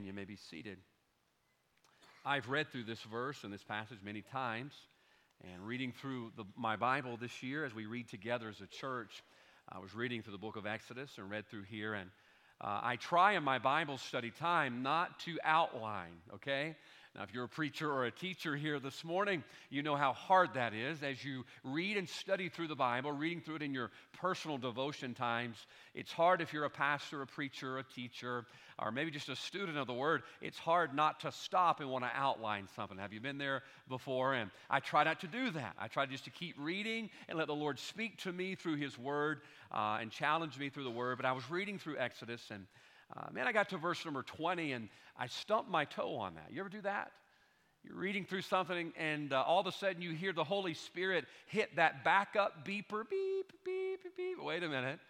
begin. You may be seated. I've read through this verse and this passage many times, and reading through the, my Bible this year as we read together as a church, I was reading through the book of Exodus and read through here, and uh, I try in my Bible study time not to outline, okay? Now, if you're a preacher or a teacher here this morning, you know how hard that is as you read and study through the Bible, reading through it in your personal devotion times. It's hard if you're a pastor, a preacher, a teacher, or maybe just a student of the Word. It's hard not to stop and want to outline something. Have you been there before? And I try not to do that. I try just to keep reading and let the Lord speak to me through His Word uh, and challenge me through the Word. But I was reading through Exodus and uh, man, I got to verse number 20 and I stumped my toe on that. You ever do that? You're reading through something and uh, all of a sudden you hear the Holy Spirit hit that backup beeper beep, beep, beep, beep. Wait a minute.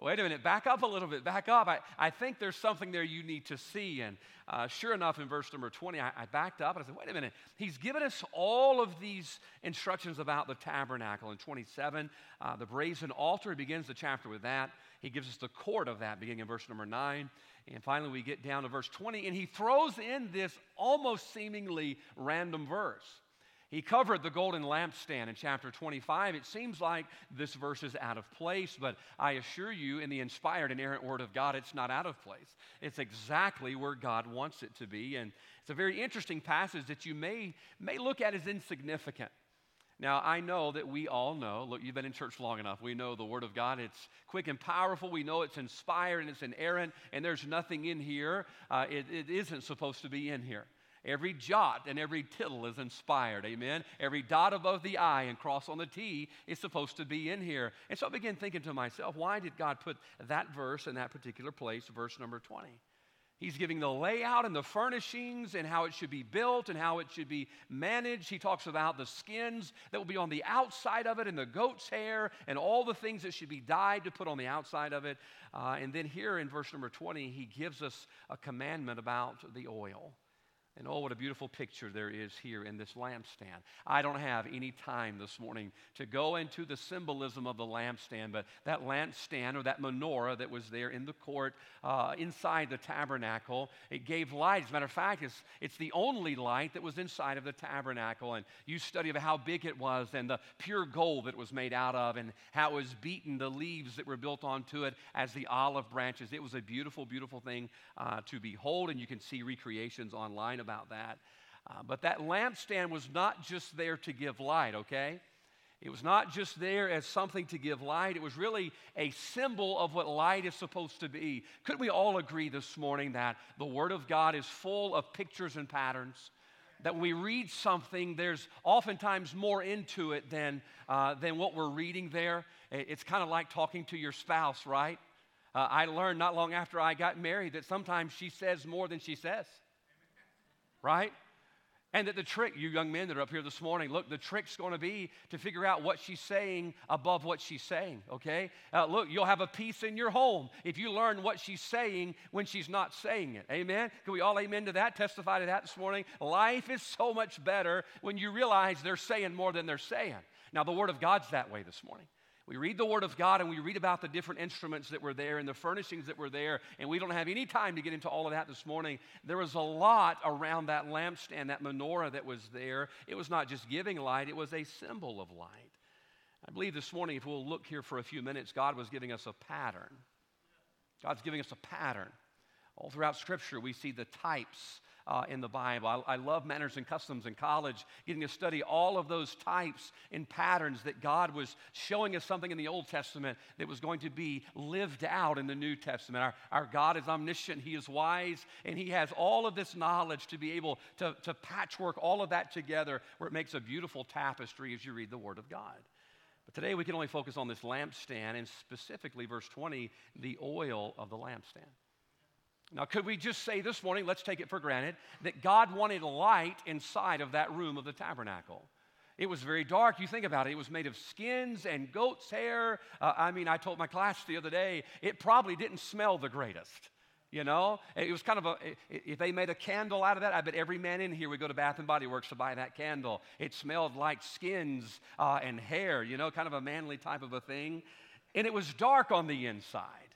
Wait a minute, back up a little bit, back up. I, I think there's something there you need to see. And uh, sure enough, in verse number 20, I, I, backed up and I said, wait a minute. He's given us all of these instructions about the tabernacle. In 27, uh, the brazen altar, he begins the chapter with that. He gives us the court of that, beginning in verse number 9. And finally, we get down to verse 20, and he throws in this almost seemingly random verse. He covered the golden lampstand in chapter 25. It seems like this verse is out of place, but I assure you, in the inspired, and inerrant Word of God, it's not out of place. It's exactly where God wants it to be. And it's a very interesting passage that you may, may look at as insignificant. Now, I know that we all know, look, you've been in church long enough. We know the Word of God. It's quick and powerful. We know it's inspired and it's inerrant, and there's nothing in here. Uh, it, it isn't supposed to be in here. Every jot and every tittle is inspired. Amen. Every dot above the I and cross on the T is supposed to be in here. And so I began thinking to myself, why did God put that verse in that particular place, verse number 20? He's giving the layout and the furnishings and how it should be built and how it should be managed. He talks about the skins that will be on the outside of it and the goat's hair and all the things that should be dyed to put on the outside of it. Uh, and then here in verse number 20, he gives us a commandment about the oil. And oh, what a beautiful picture there is here in this lampstand. I don't have any time this morning to go into the symbolism of the lampstand, but that lampstand or that menorah that was there in the court uh, inside the tabernacle, it gave light. As a matter of fact, it's, it's the only light that was inside of the tabernacle. And you study of how big it was and the pure gold that it was made out of and how it was beaten, the leaves that were built onto it as the olive branches. It was a beautiful, beautiful thing uh, to behold, and you can see recreations online about that. Uh, but that lampstand was not just there to give light, okay? It was not just there as something to give light, it was really a symbol of what light is supposed to be. Could we all agree this morning that the Word of God is full of pictures and patterns? That when we read something, there's oftentimes more into it than, uh, than what we're reading there. It's kind of like talking to your spouse, right? Uh, I learned not long after I got married that sometimes she says more than she says right? And that the trick, you young men that are up here this morning, look, the trick's going to be to figure out what she's saying above what she's saying, okay? Uh, look, you'll have a peace in your home if you learn what she's saying when she's not saying it. Amen? Can we all amen to that? Testify to that this morning? Life is so much better when you realize they're saying more than they're saying. Now, the Word of God's that way this morning. We read the Word of God and we read about the different instruments that were there and the furnishings that were there, and we don't have any time to get into all of that this morning. There was a lot around that lampstand, that menorah that was there. It was not just giving light, it was a symbol of light. I believe this morning, if we'll look here for a few minutes, God was giving us a pattern. God's giving us a pattern. All throughout Scripture, we see the types uh, in the Bible. I, I love manners and customs in college, getting to study all of those types and patterns that God was showing us something in the Old Testament that was going to be lived out in the New Testament. Our, our God is omniscient, He is wise, and He has all of this knowledge to be able to, to patchwork all of that together where it makes a beautiful tapestry as you read the Word of God. But today we can only focus on this lampstand and specifically, verse 20, the oil of the lampstand. Now, could we just say this morning, let's take it for granted, that God wanted light inside of that room of the tabernacle? It was very dark. You think about it, it was made of skins and goat's hair. Uh, I mean, I told my class the other day, it probably didn't smell the greatest. You know, it was kind of a, if they made a candle out of that, I bet every man in here would go to Bath and Body Works to buy that candle. It smelled like skins uh, and hair, you know, kind of a manly type of a thing. And it was dark on the inside.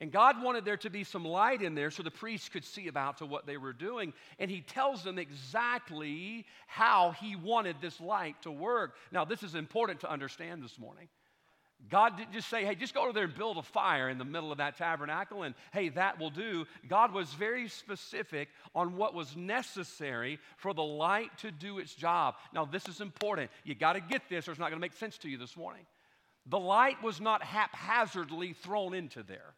And God wanted there to be some light in there so the priests could see about to what they were doing. And he tells them exactly how he wanted this light to work. Now, this is important to understand this morning. God didn't just say, hey, just go over there and build a fire in the middle of that tabernacle, and hey, that will do. God was very specific on what was necessary for the light to do its job. Now, this is important. You got to get this, or it's not going to make sense to you this morning. The light was not haphazardly thrown into there.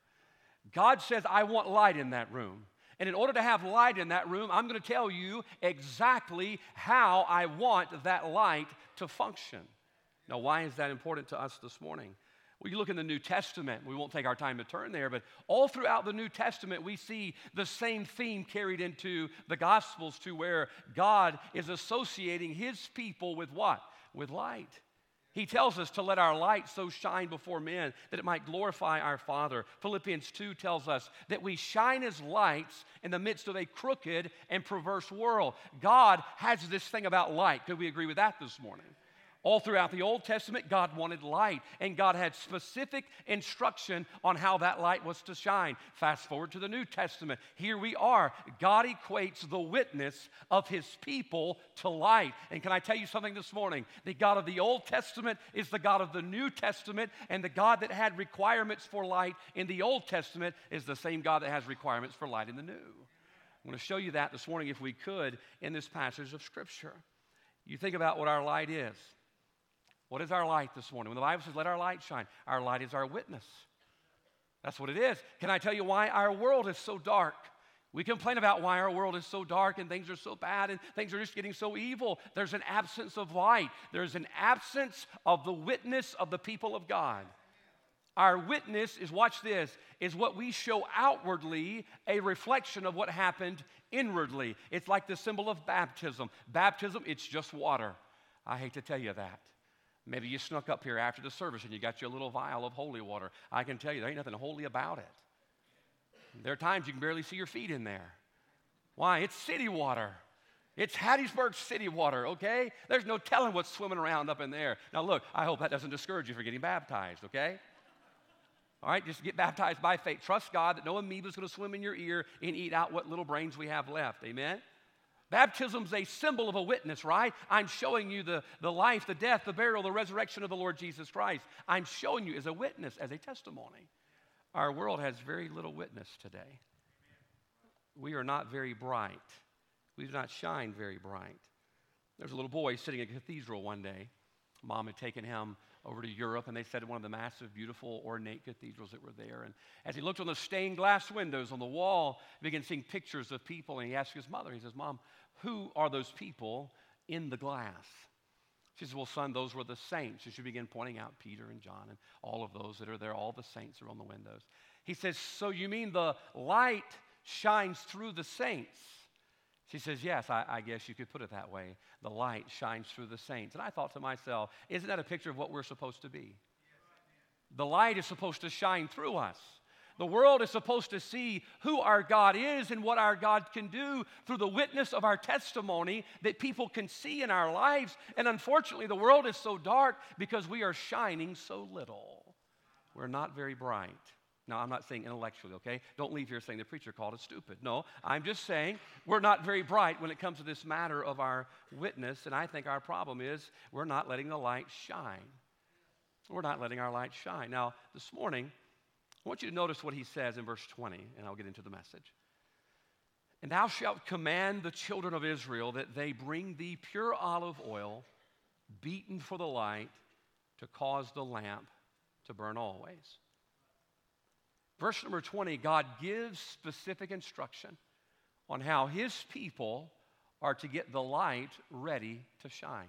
God says, I want light in that room. And in order to have light in that room, I'm going to tell you exactly how I want that light to function. Now, why is that important to us this morning? Well, you look in the New Testament, we won't take our time to turn there, but all throughout the New Testament, we see the same theme carried into the Gospels to where God is associating his people with what? With light. He tells us to let our light so shine before men that it might glorify our Father. Philippians 2 tells us that we shine as lights in the midst of a crooked and perverse world. God has this thing about light. Could we agree with that this morning? All throughout the Old Testament, God wanted light, and God had specific instruction on how that light was to shine. Fast forward to the New Testament. Here we are. God equates the witness of his people to light. And can I tell you something this morning? The God of the Old Testament is the God of the New Testament, and the God that had requirements for light in the Old Testament is the same God that has requirements for light in the New. I'm going to show you that this morning, if we could, in this passage of Scripture. You think about what our light is. What is our light this morning? When the Bible says, let our light shine, our light is our witness. That's what it is. Can I tell you why our world is so dark? We complain about why our world is so dark and things are so bad and things are just getting so evil. There's an absence of light, there's an absence of the witness of the people of God. Our witness is, watch this, is what we show outwardly, a reflection of what happened inwardly. It's like the symbol of baptism. Baptism, it's just water. I hate to tell you that. Maybe you snuck up here after the service and you got your little vial of holy water. I can tell you, there ain't nothing holy about it. There are times you can barely see your feet in there. Why? It's city water. It's Hattiesburg city water, okay? There's no telling what's swimming around up in there. Now, look, I hope that doesn't discourage you from getting baptized, okay? All right, just get baptized by faith. Trust God that no amoeba is going to swim in your ear and eat out what little brains we have left. Amen? Baptism's a symbol of a witness, right? I'm showing you the, the life, the death, the burial, the resurrection of the Lord Jesus Christ. I'm showing you as a witness, as a testimony. Our world has very little witness today. We are not very bright. We do not shine very bright. There's a little boy sitting in a cathedral one day. Mom had taken him over to Europe, and they said one of the massive, beautiful, ornate cathedrals that were there. And as he looked on the stained glass windows on the wall, he began seeing pictures of people, and he asked his mother, he says, Mom, who are those people in the glass? She says, Well, son, those were the saints. And she began pointing out Peter and John and all of those that are there, all the saints are on the windows. He says, So you mean the light shines through the saints? She says, Yes, I, I, guess you could put it that way. The light shines through the saints. And I thought to myself, Isn't that a picture of what we're supposed to be? The light is supposed to shine through us. The world is supposed to see who our God is and what our God can do through the witness of our testimony that people can see in our lives. And unfortunately, the world is so dark because we are shining so little. We're not very bright. Now, I'm not saying intellectually, okay? Don't leave here saying the preacher called us stupid. No, I'm just saying we're not very bright when it comes to this matter of our witness. And I think our problem is we're not letting the light shine. We're not letting our light shine. Now, this morning, I want you to notice what he says in verse 20, and I'll get into the message. And thou shalt command the children of Israel that they bring thee pure olive oil, beaten for the light, to cause the lamp to burn always. Verse number 20, God gives specific instruction on how his people are to get the light ready to shine.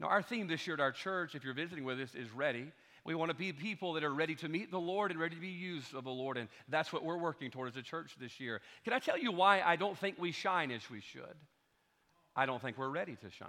Now, our theme this year at our church, if you're visiting with us, is ready. We want to be people that are ready to meet the Lord and ready to be used of the Lord. And that's what we're working toward as a church this year. Can I tell you why I don't think we shine as we should? I don't think we're ready to shine.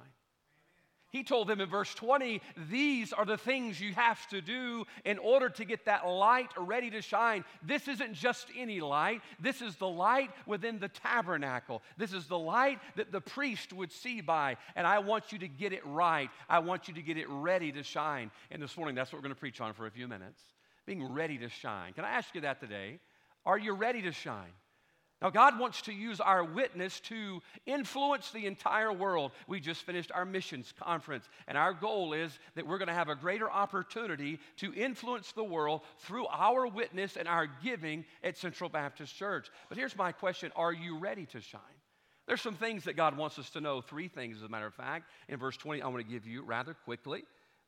He told them in verse 20, These are the things you have to do in order to get that light ready to shine. This isn't just any light. This is the light within the tabernacle. This is the light that the priest would see by. And I want you to get it right. I want you to get it ready to shine. And this morning, that's what we're going to preach on for a few minutes. being ready to shine. Can I ask you that today? Are you ready to shine? Now, God wants to use our witness to influence the entire world. We just finished our missions conference, and our goal is that we're going to have a greater opportunity to influence the world through our witness and our giving at Central Baptist Church. But here's my question Are you ready to shine? There's some things that God wants us to know, three things, as a matter of fact. In verse 20, I want to give you rather quickly,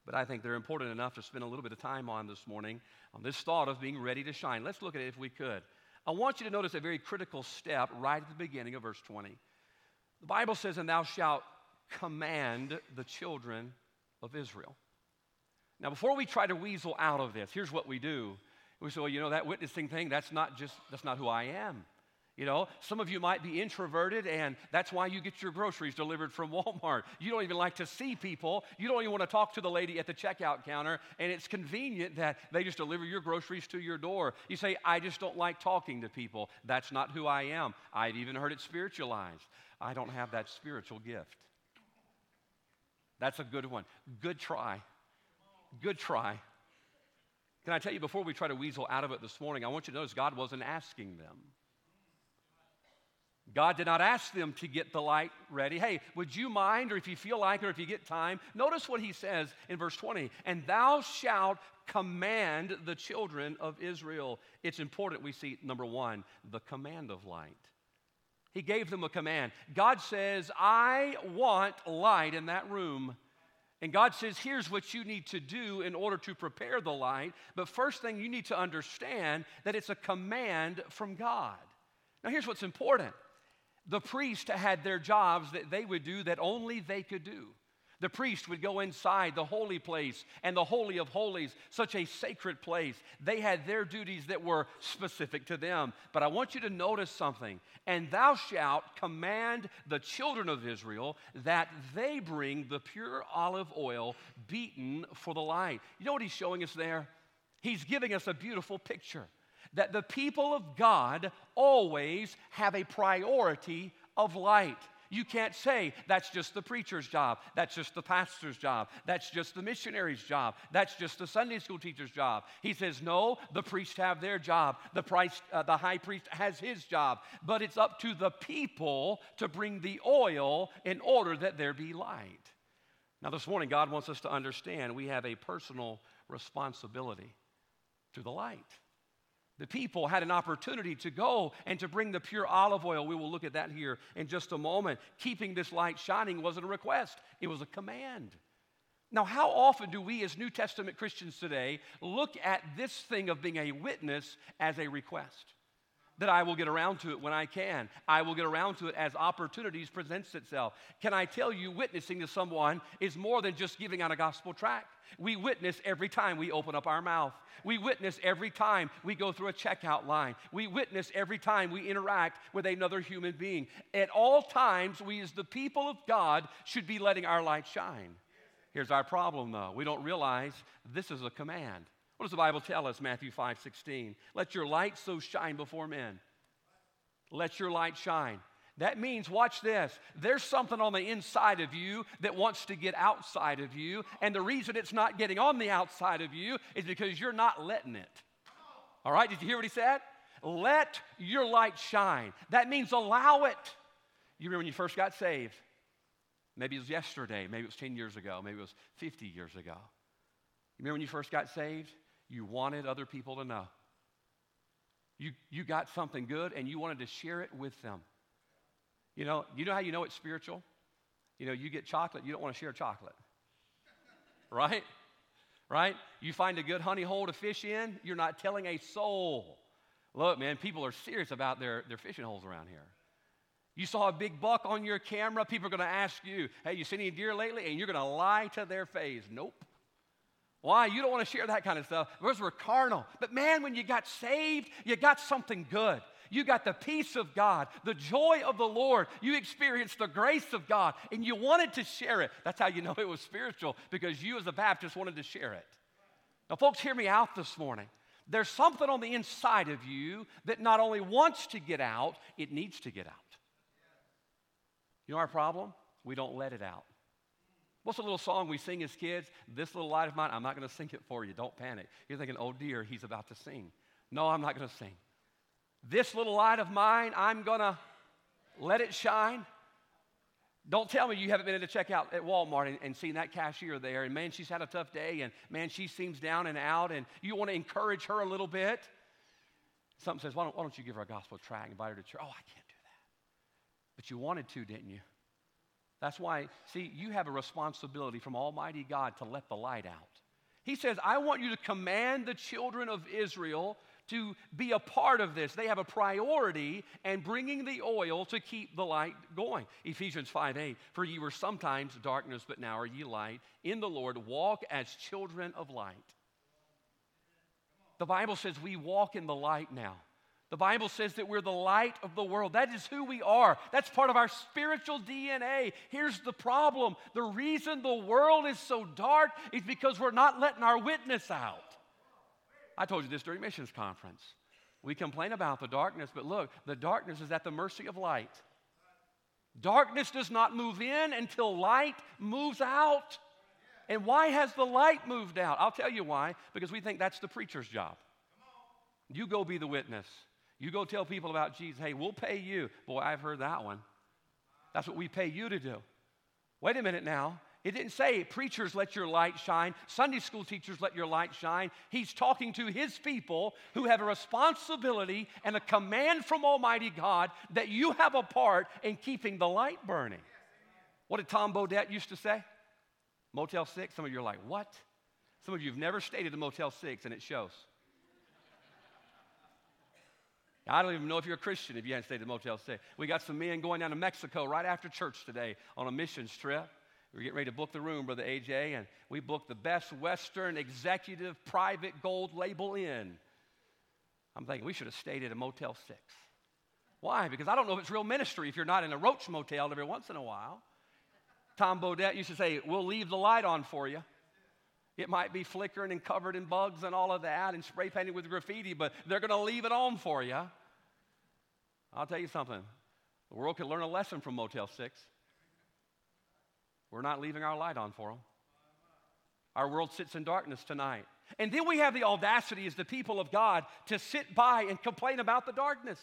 but I think they're important enough to spend a little bit of time on this morning on this thought of being ready to shine. Let's look at it if we could. I want you to notice a very critical step right at the beginning of verse 20. The Bible says, And thou shalt command the children of Israel. Now, before we try to weasel out of this, here's what we do. We say, well, you know, that witnessing thing, that's not just, that's not who I am. You know, some of you might be introverted, and that's why you get your groceries delivered from Walmart. You don't even like to see people. You don't even want to talk to the lady at the checkout counter, and it's convenient that they just deliver your groceries to your door. You say, I just don't like talking to people. That's not who I am. I've even heard it spiritualized. I don't have that spiritual gift. That's a good one. Good try. Good try. Can I tell you, before we try to weasel out of it this morning, I want you to notice God wasn't asking them. God did not ask them to get the light ready. Hey, would you mind, or if you feel like it, or if you get time, notice what he says in verse 20 and thou shalt command the children of Israel. It's important we see, number one, the command of light. He gave them a command. God says, I want light in that room. And God says, here's what you need to do in order to prepare the light. But first thing, you need to understand that it's a command from God. Now, here's what's important the priest had their jobs that they would do that only they could do. The priest would go inside the holy place and the Holy of Holies, such a sacred place. They had their duties that were specific to them. But I want you to notice something. And thou shalt command the children of Israel that they bring the pure olive oil beaten for the light. You know what he's showing us there? He's giving us a beautiful picture that the people of God always have a priority of light. You can't say that's just the preacher's job, that's just the pastor's job, that's just the missionary's job, that's just the Sunday school teacher's job. He says, no, the priests have their job, the, priest, uh, the high priest has his job, but it's up to the people to bring the oil in order that there be light. Now, this morning, God wants us to understand we have a personal responsibility to the light the people had an opportunity to go and to bring the pure olive oil. We will look at that here in just a moment. Keeping this light shining wasn't a request, it was a command. Now, how often do we as New Testament Christians today look at this thing of being a witness as a request? That I will get around to it when I can. I will get around to it as opportunities presents itself. Can I tell you witnessing to someone is more than just giving out a gospel tract. We witness every time we open up our mouth. We witness every time we go through a checkout line. We witness every time we interact with another human being. At all times, we as the people of God should be letting our light shine. Here's our problem though. We don't realize this is a command. What does the Bible tell us? Matthew 5 16. Let your light so shine before men. Let your light shine. That means, watch this, there's something on the inside of you that wants to get outside of you. And the reason it's not getting on the outside of you is because you're not letting it. All right, did you hear what he said? Let your light shine. That means allow it. You remember when you first got saved? Maybe it was yesterday, maybe it was 10 years ago, maybe it was 50 years ago. You remember when you first got saved? You wanted other people to know. You, you got something good and you wanted to share it with them. You know, you know how you know it's spiritual? You know, you get chocolate, you don't want to share chocolate. Right? Right? You find a good honey hole to fish in, you're not telling a soul. Look, man, people are serious about their, their fishing holes around here. You saw a big buck on your camera, people are going to ask you, hey, you seen any deer lately? And you're going to lie to their face. Nope. Why? You don't want to share that kind of stuff. Those were carnal. But man, when you got saved, you got something good. You got the peace of God, the joy of the Lord. You experienced the grace of God, and you wanted to share it. That's how you know it was spiritual, because you as a Baptist wanted to share it. Now, folks, hear me out this morning. There's something on the inside of you that not only wants to get out, it needs to get out. You know our problem? We don't let it out. What's a little song we sing as kids? This little light of mine, I'm not going to sing it for you. Don't panic. You're thinking, oh dear, he's about to sing. No, I'm not going to sing. This little light of mine, I'm going to let it shine. Don't tell me you haven't been in to check out at Walmart and, and, seen that cashier there, and man, she's had a tough day, and man, she seems down and out, and you want to encourage her a little bit. Something says, why don't, why don't you give her a gospel tract, invite her to church? Oh, I can't do that. But you wanted to, didn't you? That's why, see, you have a responsibility from Almighty God to let the light out. He says, I want you to command the children of Israel to be a part of this. They have a priority and bringing the oil to keep the light going. Ephesians 5 8, for ye were sometimes darkness, but now are ye light. In the Lord, walk as children of light. The Bible says we walk in the light now. The Bible says that we're the light of the world. That is who we are. That's part of our spiritual DNA. Here's the problem the reason the world is so dark is because we're not letting our witness out. I told you this during missions conference. We complain about the darkness, but look, the darkness is at the mercy of light. Darkness does not move in until light moves out. And why has the light moved out? I'll tell you why. Because we think that's the preacher's job. You go be the witness. You go tell people about Jesus. Hey, we'll pay you. Boy, I've heard that one. That's what we pay you to do. Wait a minute now. It didn't say, preachers, let your light shine. Sunday school teachers, let your light shine. He's talking to his people who have a responsibility and a command from Almighty God that you have a part in keeping the light burning. What did Tom Bodett used to say? Motel 6? Some of you are like, what? Some of you have never stayed at a Motel 6, and it shows. I don't even know if you're a Christian if you haven't stayed at Motel 6. We got some men going down to Mexico right after church today on a missions trip. We're getting ready to book the room, Brother AJ, and we booked the best Western executive private gold label inn. I'm thinking we should have stayed at a Motel 6. Why? Because I don't know if it's real ministry if you're not in a roach motel every once in a while. Tom Bodett used to say, We'll leave the light on for you. It might be flickering and covered in bugs and all of that and spray painted with graffiti, but they're going to leave it on for you. I'll tell you something. The world could learn a lesson from Motel 6. We're not leaving our light on for them. Our world sits in darkness tonight. And then we have the audacity as the people of God to sit by and complain about the darkness.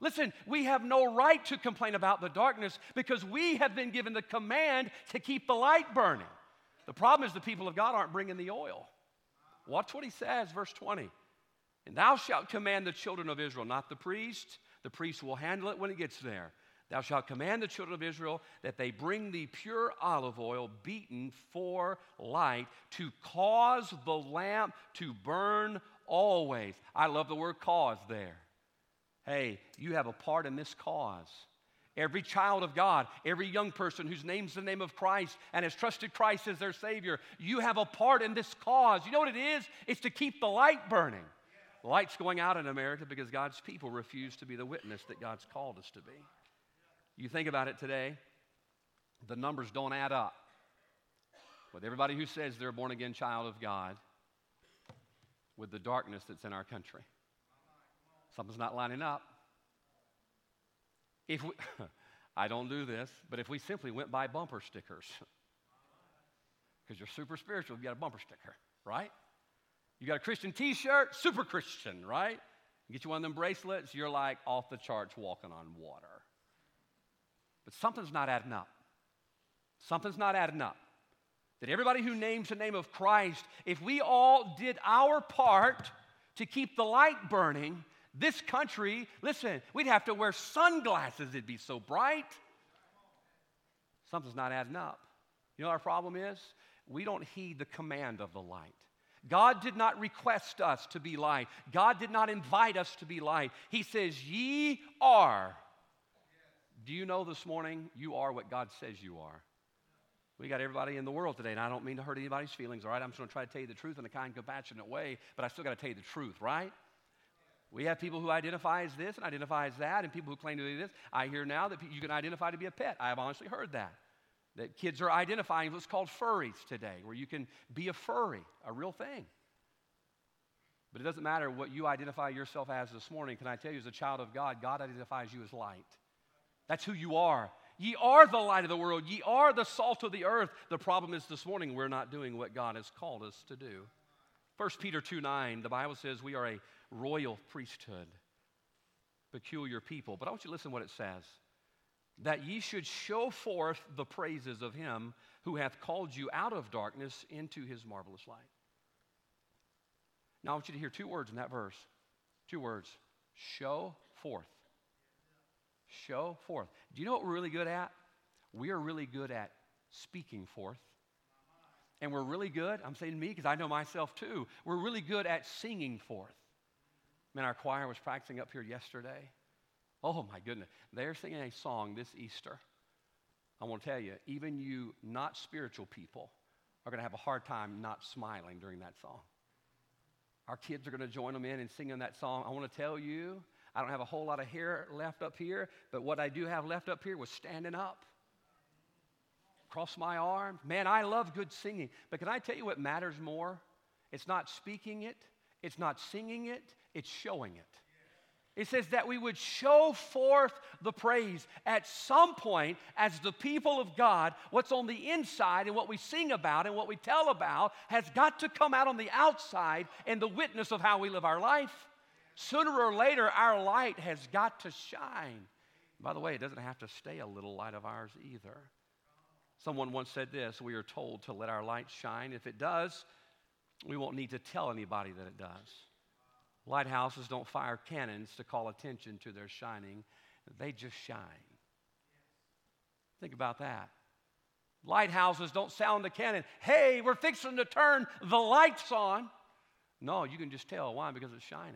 Listen, we have no right to complain about the darkness because we have been given the command to keep the light burning. The problem is the people of God aren't bringing the oil. Watch what he says, verse 20. And thou shalt command the children of Israel, not the priest. The priest will handle it when it gets there. Thou shalt command the children of Israel that they bring thee pure olive oil beaten for light to cause the lamp to burn always. I love the word cause there. Hey, you have a part in this cause. Every child of God, every young person whose name's the name of Christ and has trusted Christ as their Savior, you have a part in this cause. You know what it is? It's to keep the light burning. Light's going out in America because God's people refuse to be the witness that God's called us to be. You think about it today, the numbers don't add up. With everybody who says they're a born again child of God, with the darkness that's in our country, something's not lining up. If we, I don't do this, but if we simply went by bumper stickers, because you're super spiritual, you got a bumper sticker, right? You got a Christian t shirt, super Christian, right? You get you one of them bracelets, you're like off the charts walking on water. But something's not adding up. Something's not adding up. That everybody who names the name of Christ, if we all did our part to keep the light burning, this country, listen, we'd have to wear sunglasses, it'd be so bright. Something's not adding up. You know our problem is? We don't heed the command of the light. God did not request us to be light. God did not invite us to be light. He says, Ye are. Do you know this morning you are what God says you are? We got everybody in the world today, and I don't mean to hurt anybody's feelings, all right? I'm just going to try to tell you the truth in a kind, compassionate way, but I still got to tell you the truth, right? We have people who identify as this and identify as that, and people who claim to be this. I hear now that you can identify to be a pet. I have honestly heard that. That kids are identifying what's called furries today, where you can be a furry, a real thing. But it doesn't matter what you identify yourself as this morning. Can I tell you, as a child of God, God identifies you as light. That's who you are. Ye are the light of the world. Ye are the salt of the earth. The problem is this morning we're not doing what God has called us to do. 1 Peter 2 9, the Bible says we are a royal priesthood, peculiar people. But I want you to listen to what it says that ye should show forth the praises of him who hath called you out of darkness into his marvelous light. Now I want you to hear two words in that verse. Two words show forth. Show forth. Do you know what we're really good at? We are really good at speaking forth. And we're really good, I'm saying me because I know myself too, we're really good at singing forth. Man, our choir was practicing up here yesterday. Oh my goodness. They're singing a song this Easter. I want to tell you, even you not spiritual people are going to have a hard time not smiling during that song. Our kids are going to join them in and singing that song. I want to tell you, I don't have a whole lot of hair left up here, but what I do have left up here was standing up. Cross my arms. Man, I love good singing. But can I tell you what matters more? It's not speaking it, it's not singing it, it's showing it. It says that we would show forth the praise at some point as the people of God. What's on the inside and what we sing about and what we tell about has got to come out on the outside and the witness of how we live our life. Sooner or later, our light has got to shine. By the way, it doesn't have to stay a little light of ours either. Someone once said this We are told to let our light shine. If it does, we won't need to tell anybody that it does. Lighthouses don't fire cannons to call attention to their shining, they just shine. Think about that. Lighthouses don't sound the cannon. Hey, we're fixing to turn the lights on. No, you can just tell. Why? Because it's shining.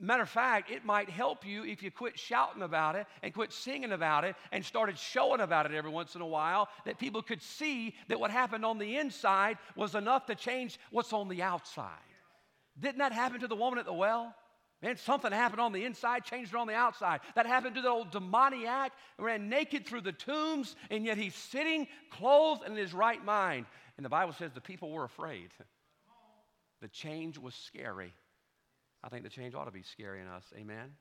Matter of fact, it might help you if you quit shouting about it and quit singing about it and started showing about it every once in a while, that people could see that what happened on the inside was enough to change what's on the outside. Didn't that happen to the woman at the well? Man, something happened on the inside, changed it on the outside. That happened to the old demoniac, ran naked through the tombs, and yet he's sitting clothed and in his right mind. And the Bible says the people were afraid. The change was scary. I think the change ought to be scary in us. Amen?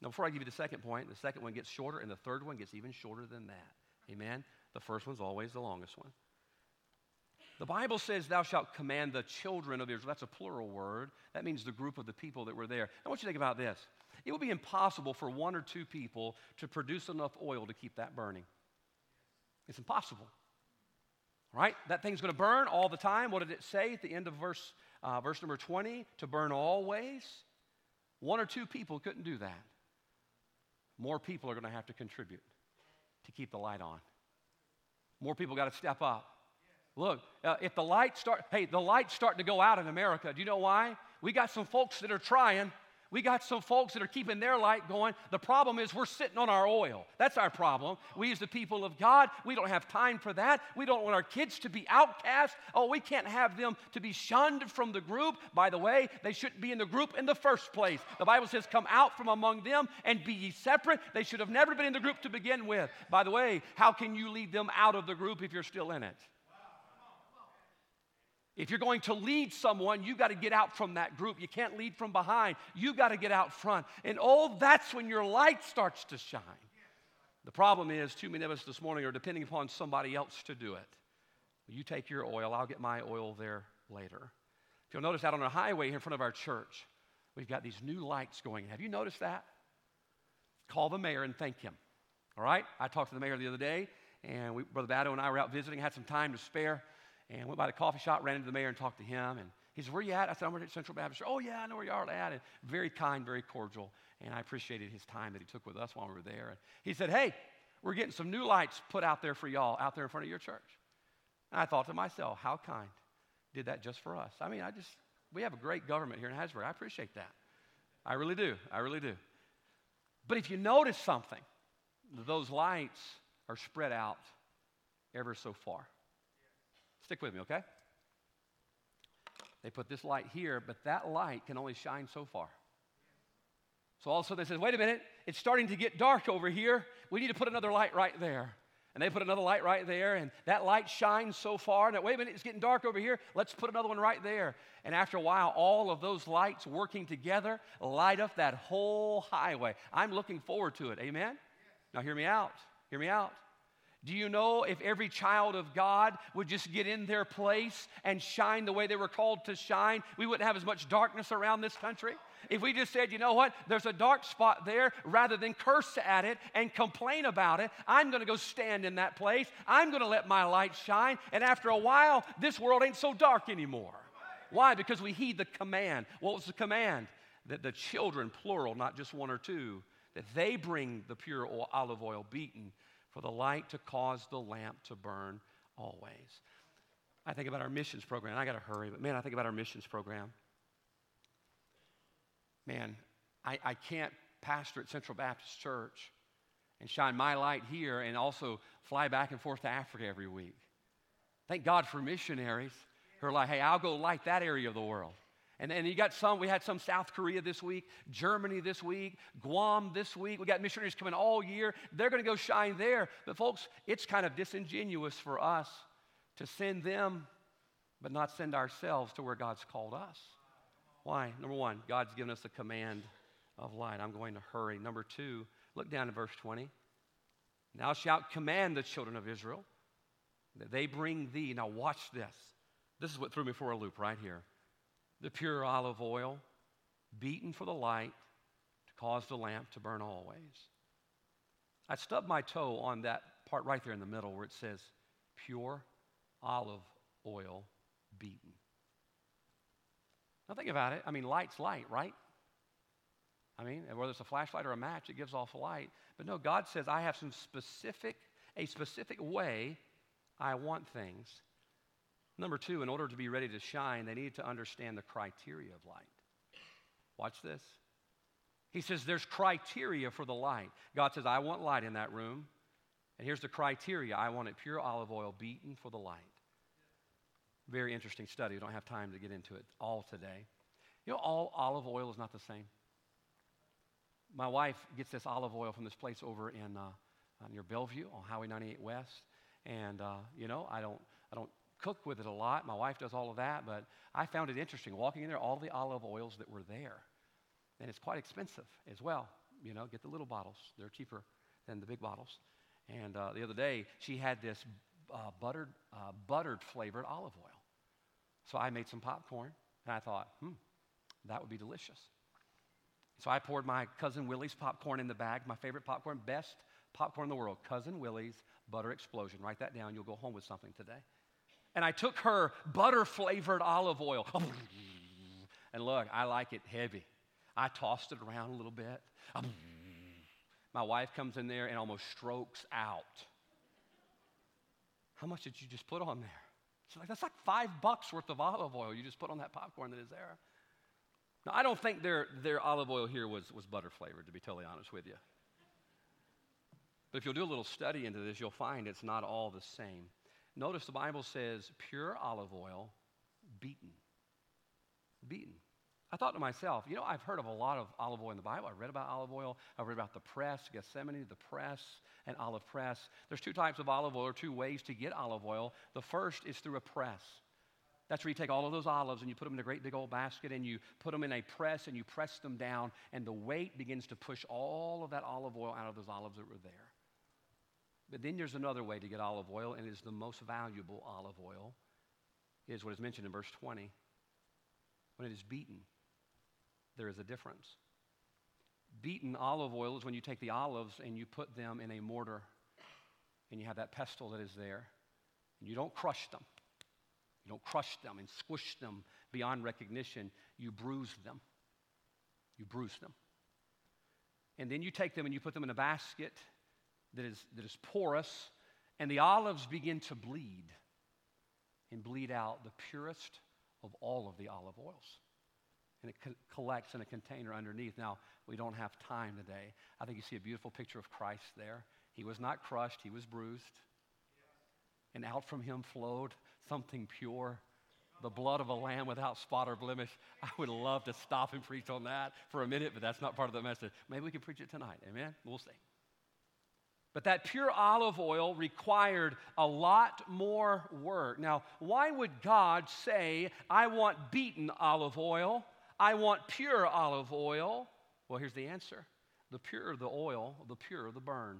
Now, before I give you the second point, the second one gets shorter, and the third one gets even shorter than that. Amen? The first one's always the longest one. The Bible says, Thou shalt command the children of Israel. That's a plural word. That means the group of the people that were there. I want you to think about this. It would be impossible for one or two people to produce enough oil to keep that burning. It's impossible. Right? That thing's going to burn all the time. What did it say at the end of verse, uh, verse number 20? To burn always. One or two people couldn't do that. More people are going to have to contribute to keep the light on. More people got to step up. Look, uh, if the lights start, hey, the lights starting to go out in America. Do you know why? We got some folks that are trying. We got some folks that are keeping their light going. The problem is we're sitting on our oil. That's our problem. We, as the people of God, we don't have time for that. We don't want our kids to be outcast. Oh, we can't have them to be shunned from the group. By the way, they shouldn't be in the group in the first place. The Bible says, Come out from among them and be ye separate. They should have never been in the group to begin with. By the way, how can you lead them out of the group if you're still in it? If you're going to lead someone, you got to get out from that group. You can't lead from behind. You got to get out front. And oh, that's when your light starts to shine. The problem is, too many of us this morning are depending upon somebody else to do it. You take your oil, I'll get my oil there later. If you'll notice out on the highway in front of our church, we've got these new lights going. Have you noticed that? Call the mayor and thank him. All right? I talked to the mayor the other day, and we, Brother Bado and I were out visiting, had some time to spare and went by the coffee shop, ran into the mayor and talked to him. And he said, Where you at? I said, I'm at Central Baptist. Oh, yeah, I know where you are at. And very kind, very cordial. And I appreciated his time that he took with us while we were there. And he said, Hey, we're getting some new lights put out there for y'all out there in front of your church. And I thought to myself, How kind. Did that just for us. I mean, I just, we have a great government here in Hattiesburg. I appreciate that. I really do. I really do. But if you notice something, those lights are spread out ever so far. Stick with me, okay? They put this light here, but that light can only shine so far. So all of a sudden they said, wait a minute, it's starting to get dark over here. We need to put another light right there. And they put another light right there, and that light shines so far. Now, wait a minute, it's getting dark over here. Let's put another one right there. And after a while, all of those lights working together light up that whole highway. I'm looking forward to it. Amen? Now, hear me out. Hear me out. Do you know if every child of God would just get in their place and shine the way they were called to shine, we wouldn't have as much darkness around this country? If we just said, you know what, there's a dark spot there, rather than curse at it and complain about it, I'm to go stand in that place. I'm to let my light shine. And after a while, this world ain't so dark anymore. Why? Because we heed the command. What was the command? That the children, plural, not just one or two, that they bring the pure olive oil beaten for the light to cause the lamp to burn always. I think about our missions program. I got to hurry, but man, I think about our missions program man, I, I can't pastor at Central Baptist Church and shine my light here and also fly back and forth to Africa every week. Thank God for missionaries who are like, hey, I'll go light that area of the world. And then you got some, we had some South Korea this week, Germany this week, Guam this week. We got missionaries coming all year. They're going to go shine there. But folks, it's kind of disingenuous for us to send them, but not send ourselves to where God's called us. Why? Number one, God's given us the command of light. I'm going to hurry. Number two, look down at verse 20. Thou shalt command the children of Israel that they bring thee. Now watch this. This is what threw me for a loop right here. The pure olive oil, beaten for the light, to cause the lamp to burn always. I stubbed my toe on that part right there in the middle where it says pure olive oil beaten. Now think about it. I mean, light's light, right? I mean, whether it's a flashlight or a match, it gives off light. But no, God says, I have some specific, a specific way I want things. Number two, in order to be ready to shine, they need to understand the criteria of light. Watch this. He says there's criteria for the light. God says, I want light in that room. And here's the criteria I want it pure olive oil beaten for the light. Very interesting study. We don't have time to get into it all today. You know, all olive oil is not the same. My wife gets this olive oil from this place over in uh, near Bellevue on Highway 98 West, and uh, you know, I don't, I don't cook with it a lot. My wife does all of that, but I found it interesting walking in there. All the olive oils that were there, and it's quite expensive as well. You know, get the little bottles; they're cheaper than the big bottles. And uh, the other day, she had this uh, buttered, uh, buttered flavored olive oil. So I made some popcorn, and I thought, hmm, that would be delicious. So I poured my Cousin Willie's popcorn in the bag, my favorite popcorn, best popcorn in the world, Cousin Willie's Butter Explosion. Write that down, you'll go home with something today. And I took her butter flavored olive oil. And look, I like it heavy. I tossed it around a little bit. My wife comes in there and almost strokes out. How much did you just put on there? She's like, that's like five bucks worth of olive oil you just put on that popcorn that is there. Now, I don't think their, their olive oil here was, was butter flavored, to be totally honest with you. But if you'll do a little study into this, you'll find it's not all the same. Notice the Bible says pure olive oil beaten. Beaten. I thought to myself, you know, I've heard of a lot of olive oil in the Bible. I've read about olive oil. I've read about the press, Gethsemane, the press, and olive press. There's two types of olive oil, or two ways to get olive oil. The first is through a press. That's where you take all of those olives and you put them in a great big old basket and you put them in a press and you press them down, and the weight begins to push all of that olive oil out of those olives that were there. But then there's another way to get olive oil, and it is the most valuable olive oil, is what is mentioned in verse 20. When it is beaten, there is a difference. Beaten olive oil is when you take the olives and you put them in a mortar and you have that pestle that is there. And you don't crush them. You don't crush them and squish them beyond recognition. You bruise them. You bruise them. And then you take them and you put them in a basket that is, that is porous, and the olives begin to bleed and bleed out the purest of all of the olive oils and it co- collects in a container underneath. Now, we don't have time today. I think you see a beautiful picture of Christ there. He was not crushed, he was bruised. And out from him flowed something pure the blood of a lamb without spot or blemish. I would love to stop and preach on that for a minute, but that's not part of the message. Maybe we can preach it tonight. Amen? We'll see. But that pure olive oil required a lot more work. Now, why would God say, I want beaten olive oil I want pure olive oil. Well, here's the answer the purer the oil, the purer the burn.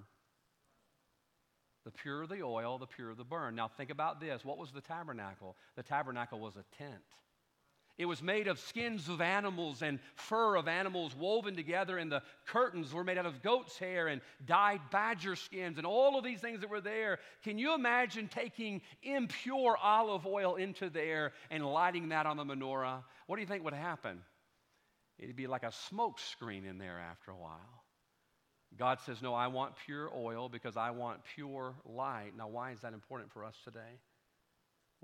The purer the oil, the purer the burn. Now think about this. What was the tabernacle? The tabernacle was a tent. It was made of skins of animals and fur of animals woven together, and the curtains were made out of goat's hair and dyed badger skins, and all of these things that were there. Can you imagine taking impure olive oil into there and lighting that on the menorah? What do you think would happen? It'd be like a smoke screen in there after a while. God says, No, I want pure oil because I want pure light. Now, why is that important for us today?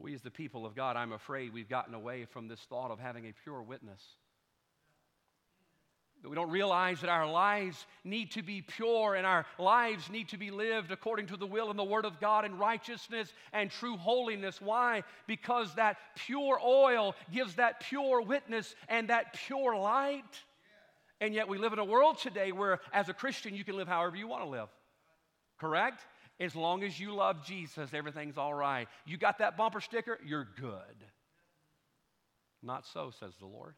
We, as the people of God, I'm afraid we've gotten away from this thought of having a pure witness. That we don't realize that our lives need to be pure and our lives need to be lived according to the will and the Word of God in righteousness and true holiness. Why? Because that pure oil gives that pure witness and that pure light. And yet we live in a world today where, as a Christian, you can live however you want to live. Correct? As long as you love Jesus, everything's all right. You got that bumper sticker, you're good. Not so, says the Lord.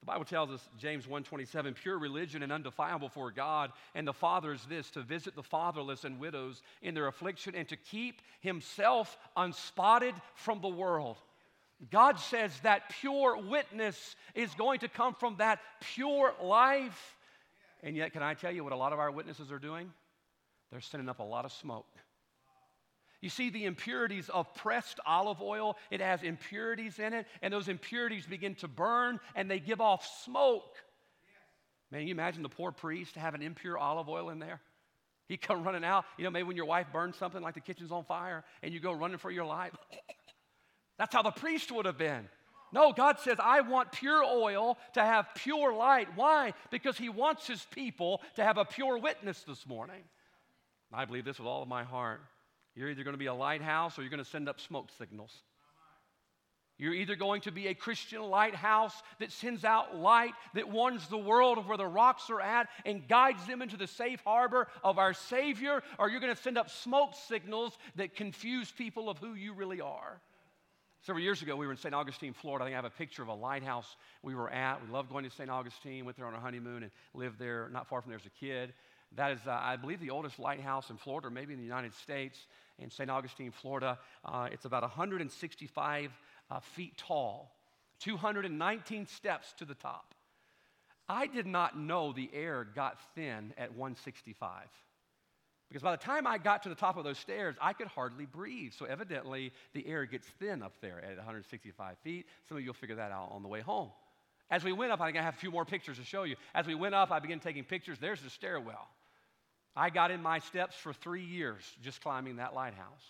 The Bible tells us, James 1:27, pure religion and undefiled before God, and the Father is this, to visit the fatherless and widows in their affliction and to keep himself unspotted from the world. God says that pure witness is going to come from that pure life. And yet, can I tell you what a lot of our witnesses are doing? They're sending up a lot of smoke. You see, the impurities of pressed olive oil, it has impurities in it, and those impurities begin to burn and they give off smoke. Man, you imagine the poor priest having impure olive oil in there? He come running out. You know, maybe when your wife burns something like the kitchen's on fire and you go running for your life. That's how the priest would have been. No, God says, I want pure oil to have pure light. Why? Because He wants His people to have a pure witness this morning. I believe this with all of my heart. You're either going to be a lighthouse or you're going to send up smoke signals. You're either going to be a Christian lighthouse that sends out light, that warns the world of where the rocks are at and guides them into the safe harbor of our Savior, or you're going to send up smoke signals that confuse people of who you really are. Several years ago, we were in St. Augustine, Florida. I think I have a picture of a lighthouse we were at. We loved going to St. Augustine, went there on a honeymoon, and lived there not far from there as a kid. That is, uh, I believe, the oldest lighthouse in Florida, or maybe in the United States, in St. Augustine, Florida. Uh, it's about 165 uh, feet tall, 219 steps to the top. I did not know the air got thin at 165. Because by the time I got to the top of those stairs, I could hardly breathe. So evidently, the air gets thin up there at 165 feet. Some of you will figure that out on the way home. As we went up, I think I have a few more pictures to show you. As we went up, I began taking pictures. There's the stairwell. I got in my steps for three years just climbing that lighthouse.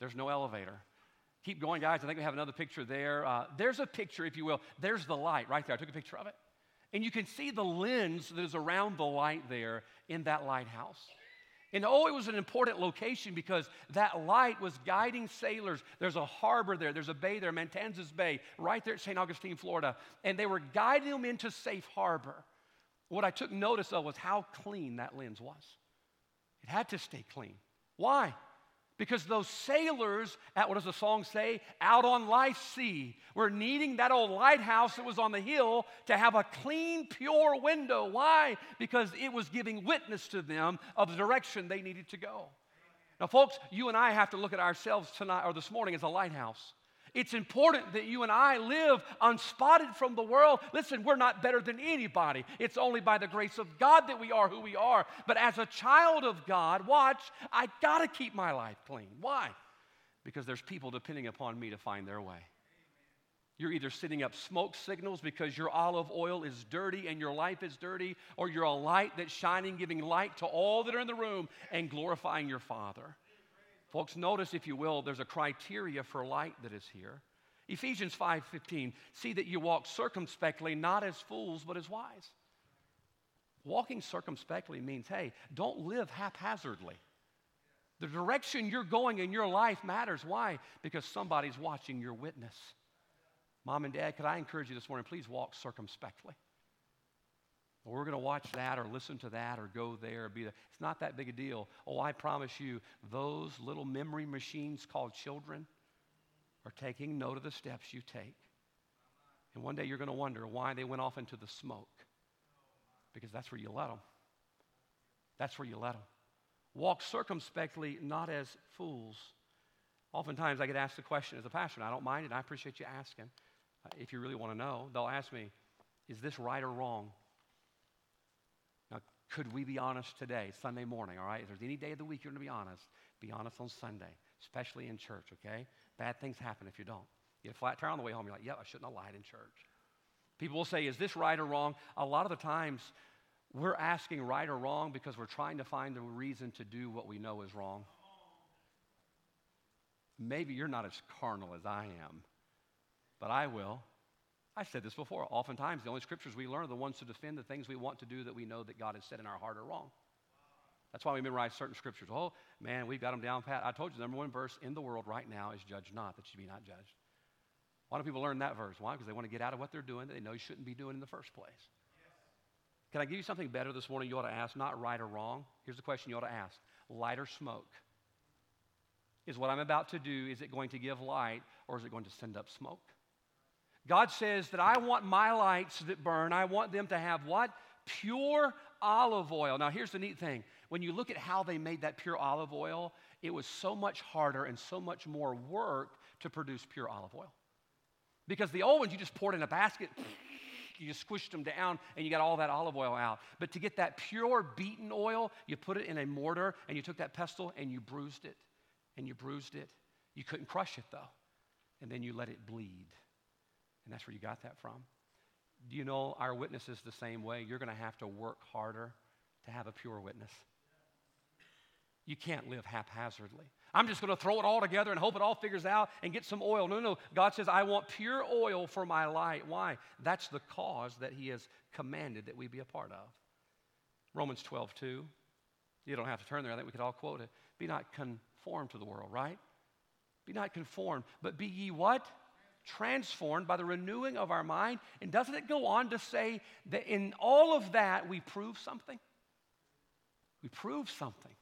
There's no elevator. Keep going, guys. I think we have another picture there. Uh, there's a picture, if you will. There's the light right there. I took a picture of it. And you can see the lens that is around the light there in that lighthouse. And oh, it was an important location because that light was guiding sailors. There's a harbor there, there's a bay there, Matanzas Bay, right there at St. Augustine, Florida. And they were guiding them into safe harbor. What I took notice of was how clean that lens was. It had to stay clean. Why? Because those sailors, at what does the song say? Out on life's sea, were needing that old lighthouse that was on the hill to have a clean, pure window. Why? Because it was giving witness to them of the direction they needed to go. Now, folks, you and I have to look at ourselves tonight or this morning as a lighthouse. It's important that you and I live unspotted from the world. Listen, we're not better than anybody. It's only by the grace of God that we are who we are. But as a child of God, watch, I got to keep my life clean. Why? Because there's people depending upon me to find their way. You're either sending up smoke signals because your olive oil is dirty and your life is dirty, or you're a light that's shining, giving light to all that are in the room and glorifying your Father. Folks, notice, if you will, there's a criteria for light that is here. Ephesians 5:15, see that you walk circumspectly, not as fools, but as wise. Walking circumspectly means, hey, don't live haphazardly. The direction you're going in your life matters. Why? Because somebody's watching your witness. Mom and dad, could I encourage you this morning, please walk circumspectly we're going to watch that or listen to that or go there or be there. It's not that big a deal. Oh, I promise you, those little memory machines called children are taking note of the steps you take. And one day you're going to wonder why they went off into the smoke. Because that's where you let them. That's where you let them. Walk circumspectly, not as fools. Oftentimes I get asked the question as a pastor, and I don't mind it. I appreciate you asking. Uh, if you really want to know, they'll ask me, is this right or wrong? Could we be honest today, Sunday morning, all right? If there's any day of the week you're going to be honest, be honest on Sunday, especially in church, okay? Bad things happen if you don't. You get a flat tire on the way home, you're like, yep, I shouldn't have lied in church. People will say, is this right or wrong? A lot of the times, we're asking right or wrong because we're trying to find a reason to do what we know is wrong. Maybe you're not as carnal as I am, but I will. I said this before. Oftentimes, the only scriptures we learn are the ones to defend the things we want to do that we know that God has said in our heart are wrong. That's why we memorize certain scriptures. Oh, man, we've got them down pat. I told you the number one verse in the world right now is judge not, that you be not judged. Why do people learn that verse? Why? Because they want to get out of what they're doing that they know you shouldn't be doing in the first place. Can I give you something better this morning you ought to ask? Not right or wrong. Here's the question you ought to ask light or smoke? Is what I'm about to do, is it going to give light or is it going to send up smoke? God says that I want my lights that burn, I want them to have what? Pure olive oil. Now, here's the neat thing when you look at how they made that pure olive oil, it was so much harder and so much more work to produce pure olive oil. Because the old ones, you just poured in a basket, you just squished them down, and you got all that olive oil out. But to get that pure beaten oil, you put it in a mortar, and you took that pestle and you bruised it. And you bruised it. You couldn't crush it, though. And then you let it bleed. And that's where you got that from. Do you know our witness is the same way? You're going to have to work harder to have a pure witness. You can't live haphazardly. I'm just going to throw it all together and hope it all figures out and get some oil. No, no. God says, I want pure oil for my light. Why? That's the cause that He has commanded that we be a part of. Romans 12, 2. You don't have to turn there. I think we could all quote it. Be not conformed to the world, right? Be not conformed, but be ye what? Transformed by the renewing of our mind. And doesn't it go on to say that in all of that we prove something? We prove something.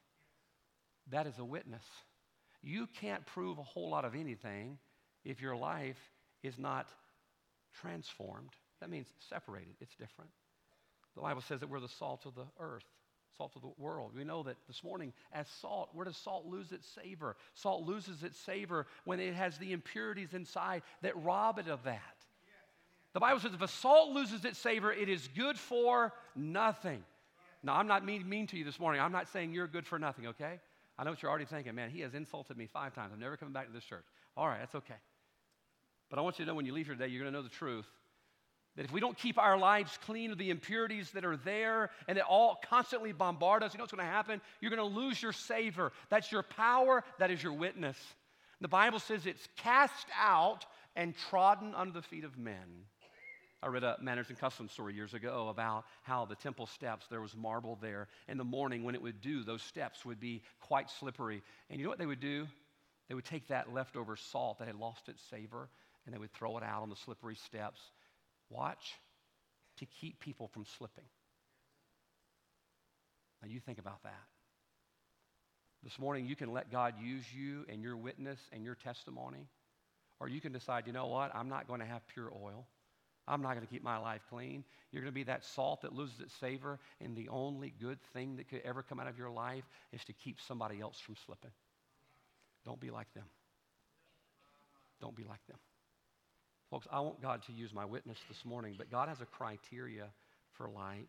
That is a witness. You can't prove a whole lot of anything if your life is not transformed. That means separated, it's different. The Bible says that we're the salt of the earth, salt of the world. We know that this morning, as salt, where does salt lose its savor? Salt loses its savor when it has the impurities inside that rob it of that. The Bible says if a salt loses its savor, it is good for nothing. Now, I'm not mean, mean to you this morning. I'm not saying you're good for nothing, okay? I know what you're already thinking, man, he has insulted me five times. I'm never coming back to this church. All right, that's okay. But I want you to know when you leave here today, you're going to know the truth. That if we don't keep our lives clean of the impurities that are there and that all constantly bombard us, you know what's going to happen? You're going to lose your savor. That's your power, that is your witness. The Bible says it's cast out and trodden under the feet of men. I read a manners and customs story years ago about how the temple steps, there was marble there. In the morning, when it would dew, those steps would be quite slippery. And you know what they would do? They would take that leftover salt that had lost its savor and they would throw it out on the slippery steps. Watch to keep people from slipping. Now, you think about that. This morning, you can let God use you and your witness and your testimony, or you can decide, you know what, I'm not going to have pure oil. I'm not going to keep my life clean. You're going to be that salt that loses its savor, and the only good thing that could ever come out of your life is to keep somebody else from slipping. Don't be like them. Don't be like them. Folks, I want God to use my witness this morning, but God has a criteria for light.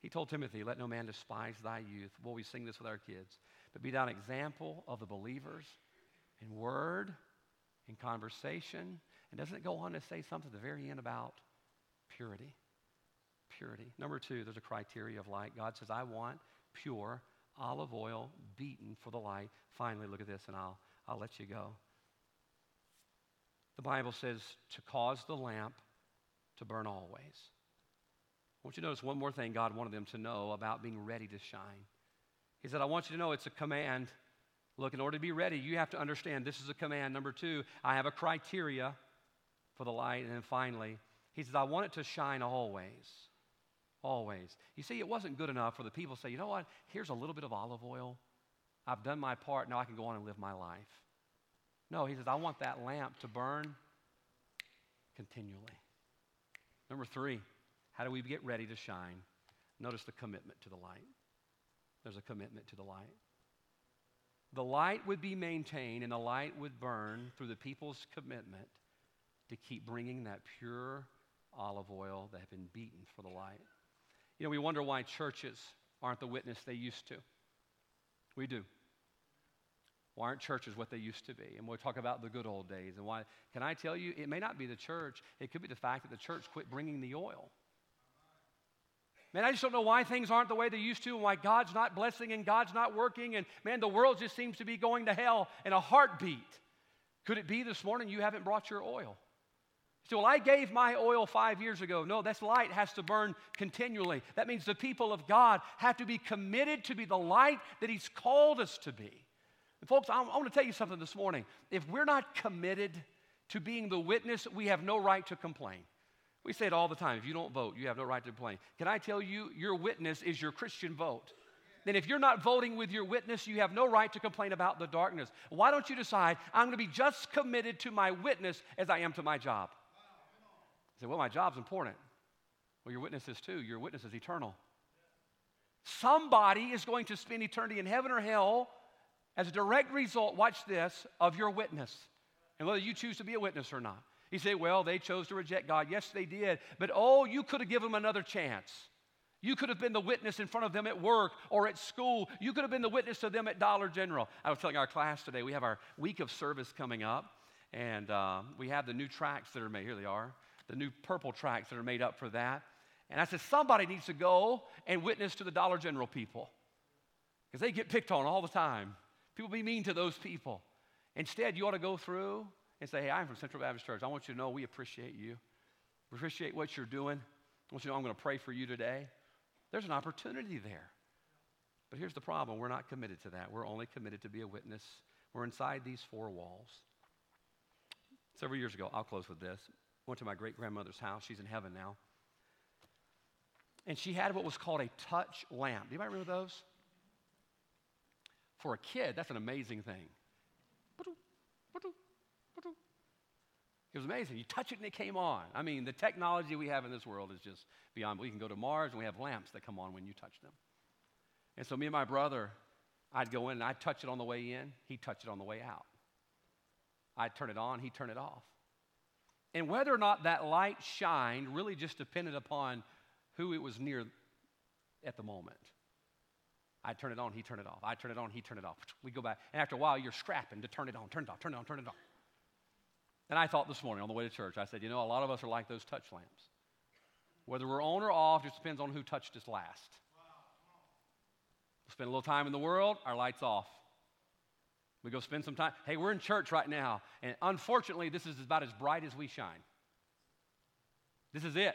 He told Timothy, Let no man despise thy youth. Well, we sing this with our kids. But be thou an example of the believers in word, in conversation. And doesn't it go on to say something at the very end about Purity. Purity. Number two, there's a criteria of light. God says, I want pure olive oil beaten for the light. Finally, look at this and I'll, I'll let you go. The Bible says to cause the lamp to burn always. I want you to notice one more thing God wanted them to know about being ready to shine. He said, I want you to know it's a command. Look, in order to be ready, you have to understand this is a command. Number two, I have a criteria for the light. And then finally, he says, I want it to shine always. Always. You see, it wasn't good enough for the people to say, you know what? Here's a little bit of olive oil. I've done my part. Now I can go on and live my life. No, he says, I want that lamp to burn continually. Number three, how do we get ready to shine? Notice the commitment to the light. There's a commitment to the light. the light would be maintained and the light would burn through the people's commitment to keep bringing that pure olive oil that had been beaten for the light. You know, we wonder why churches aren't the witness they used to. We do. Why aren't churches what they used to be? And we'll talk about the good old days. And why, can I tell you, it may not be the church, it could be the fact that the church quit bringing the oil. Man, I just don't know why things aren't the way they used to and why God's not blessing and God's not working. And man, the world just seems to be going to hell in a heartbeat. Could it be this morning you haven't brought your oil? So, well, I gave my oil five years ago. No, this light has to burn continually. That means the people of God have to be committed to be the light that He's called us to be. And folks, I, I want to tell you something this morning. If we're not committed to being the witness, we have no right to complain. We say it all the time. If you don't vote, you have no right to complain. Can I tell you, your witness is your Christian vote. Then, if you're not voting with your witness, you have no right to complain about the darkness. Why don't you decide, I'm going to be just committed to my witness as I am to my job? You say, well, my job's important. Well, your witness is too. Your witness is eternal. Somebody is going to spend eternity in heaven or hell as a direct result, watch this, of your witness. And whether you choose to be a witness or not. You say, well, they chose to reject God. Yes, they did. But oh, you could have given them another chance. You could have been the witness in front of them at work or at school. You could have been the witness to them at Dollar General. I was telling our class today, we have our week of service coming up, and uh, we have the new tracks that are made. Here they are, the new purple tracks that are made up for that. And I said, somebody needs to go and witness to the Dollar General people because they get picked on all the time. People be mean to those people. Instead, you ought to go through and say, Hey, I'm from Central Baptist Church. I want you to know we appreciate you. We appreciate what you're doing. I want you to know I'm going to pray for you today. There's an opportunity there. But here's the problem we're not committed to that. We're only committed to be a witness. We're inside these four walls. Several years ago, I'll close with this. Went to my great grandmother's house. She's in heaven now. And she had what was called a touch lamp. Do you remember those? For a kid, that's an amazing thing. It was amazing. You touch it and it came on. I mean, the technology we have in this world is just beyond. We can go to Mars and we have lamps that come on when you touch them. And so me and my brother, I'd go in and I'd touch it on the way in, he'd touch it on the way out. I'd turn it on, he'd turn it off. And whether or not that light shined really just depended upon who it was near at the moment. I'd turn it on, he'd turn it off. I'd turn it on, he'd turn it off. We go back. And after a while, you're scrapping to turn it on, turn it off, turn it on, turn it off. And I thought this morning on the way to church, I said, you know, a lot of us are like those touch lamps. Whether we're on or off just depends on who touched us last. We'll spend a little time in the world, our light's off. We go spend some time. Hey, we're in church right now, and unfortunately, this is about as bright as we shine. This is it.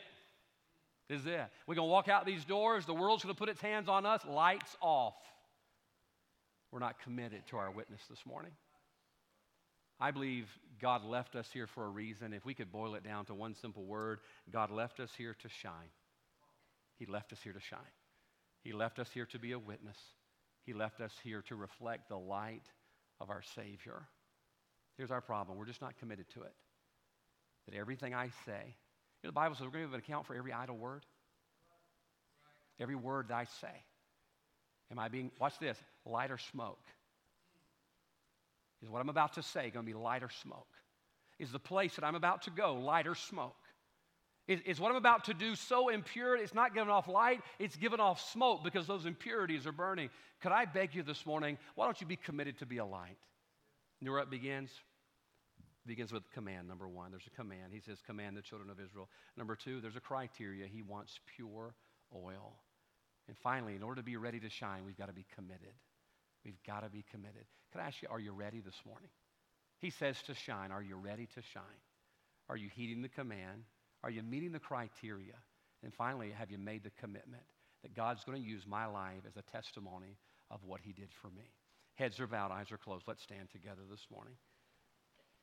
Is it. We're going to walk out these doors, the world's going to put its hands on us, lights off. We're not committed to our witness this morning. I believe God left us here for a reason. If we could boil it down to one simple word, God left us here to shine. He left us here to shine. He left us here to be a witness. He left us here to reflect the light of our Savior. Here's our problem we're just not committed to it. That everything I say, you know, the Bible says we're going to give an account for every idle word, every word that I say. Am I being, watch this, light or smoke? Is what I'm about to say going to be light or smoke? Is the place that I'm about to go light or smoke? Is, is what I'm about to do so impure it's not giving off light, it's giving off smoke because those impurities are burning? Could I beg you this morning, why don't you be committed to be a light? You know where it begins? Begins with command, number one. There's a command. He says, command the children of Israel. Number two, there's a criteria. He wants pure oil. And finally, in order to be ready to shine, we've got to be committed. We've got to be committed. Can I ask you, are you ready this morning? He says to shine. Are you ready to shine? Are you heeding the command? Are you meeting the criteria? And finally, have you made the commitment that God's going to use my life as a testimony of what He did for me? Heads are bowed, eyes are closed. Let's stand together this morning.